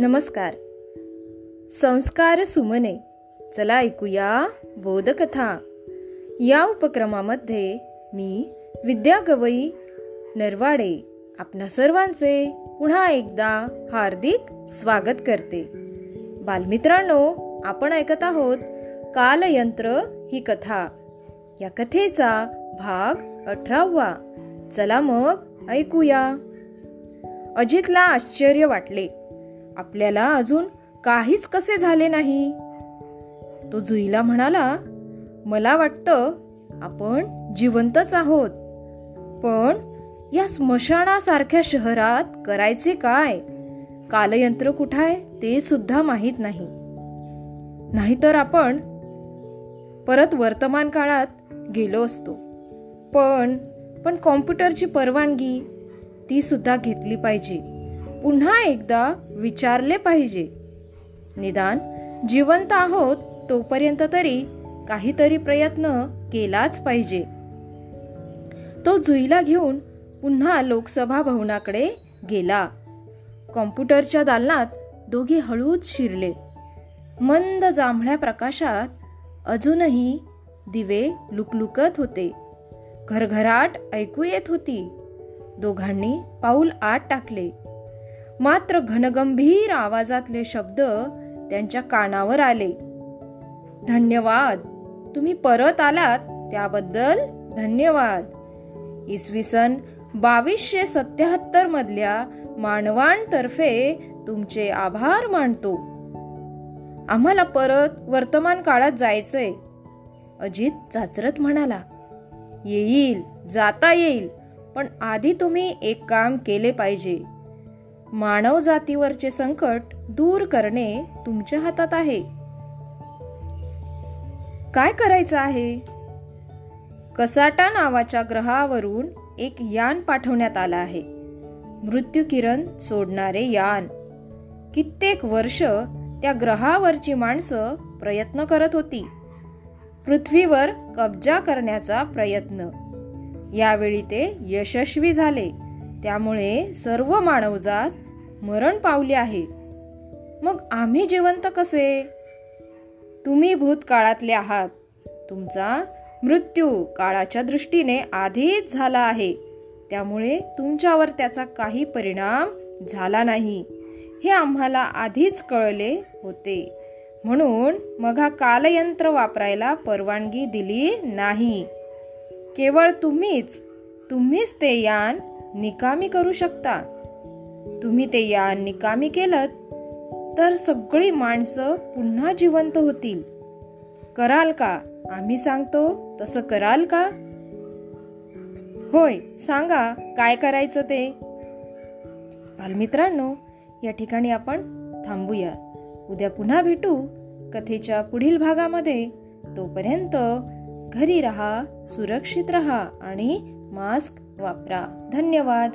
नमस्कार. संस्कार सुमने चला ऐकूया बोधकथा. या उपक्रमामध्ये मी विद्या गवई नरवाडे आपणा सर्वांचे पुन्हा एकदा हार्दिक स्वागत करते. बालमित्रांनो आपण ऐकत आहोत कालयंत्र ही कथा. या कथेचा भाग अठरावा. चला मग ऐकूया. अजितला आश्चर्य वाटले. आपल्याला अजून काहीच कसे झाले नाही? तो जुईला म्हणाला मला वाटतं आपण जिवंतच आहोत. पण या स्मशानासारख्या शहरात करायचे काय? कालयंत्र कुठं आहे ते सुद्धा माहीत नाही. नाहीतर आपण परत वर्तमान काळात गेलो असतो. पण पण कॉम्प्युटरची परवानगी ती सुद्धा घेतली पाहिजे. पुन्हा एकदा विचारले पाहिजे. निदान जिवंत आहोत तोपर्यंत तरी काहीतरी प्रयत्न केलाच पाहिजे. तो जुईला घेऊन पुन्हा लोकसभा भवनाकडे गेला. कॉम्प्युटरच्या दालनात दोघे हळूच शिरले. मंद जांभळ्या प्रकाशात अजूनही दिवे लुकलुकत होते. घरघराट ऐकू येत होती. दोघांनी पाऊल आत टाकले. मात्र घनगंभीर आवाजातले शब्द त्यांच्या कानावर आले. धन्यवाद. तुम्ही परत आलात. त्याबद्दल धन्यवाद. इसवी सन बावीसशे सत्याहत्तर मधल्या मानवांतर्फे तुमचे आभार मानतो. आम्हाला परत वर्तमान काळात जायचंय. अजित चाचरत म्हणाला येईल जाता येईल पण आधी तुम्ही एक काम केले पाहिजे. मानव जातीवरचे संकट दूर करणे तुमच्या हातात आहे. काय करायचं आहे? कसाटा नावाच्या ग्रहावरून एक यान पाठवण्यात आलं आहे. मृत्यू किरण सोडणारे यान. कित्येक वर्ष त्या ग्रहावरची माणसं प्रयत्न करत होती. पृथ्वीवर कब्जा करण्याचा प्रयत्न. यावेळी ते यशस्वी झाले. त्यामुळे सर्व मानवजात मरण पावले आहे. मग आम्ही जिवंत कसे? तुम्ही भूतकाळातले आहात. तुमचा मृत्यू काळाच्या दृष्टीने आधीच झाला आहे. त्यामुळे तुमच्यावर त्याचा काही परिणाम झाला नाही. हे आम्हाला आधीच कळले होते. म्हणून मग हा कालयंत्र वापरायला परवानगी दिली नाही. केवळ तुम्हीच तुम्हीच ते यान निकामी करू शकता. तुम्ही ते या निकामी केलं तर सगळी माणसं पुन्हा जिवंत होतील. कराल का? आम्ही सांगतो तसं कराल का? होय सांगा काय करायचं ते? बालमित्रांनो या ठिकाणी आपण थांबूया. उद्या पुन्हा भेटू कथेच्या पुढील भागामध्ये. तोपर्यंत घरी रहा सुरक्षित रहा आणि मास्क वापरा. धन्यवाद.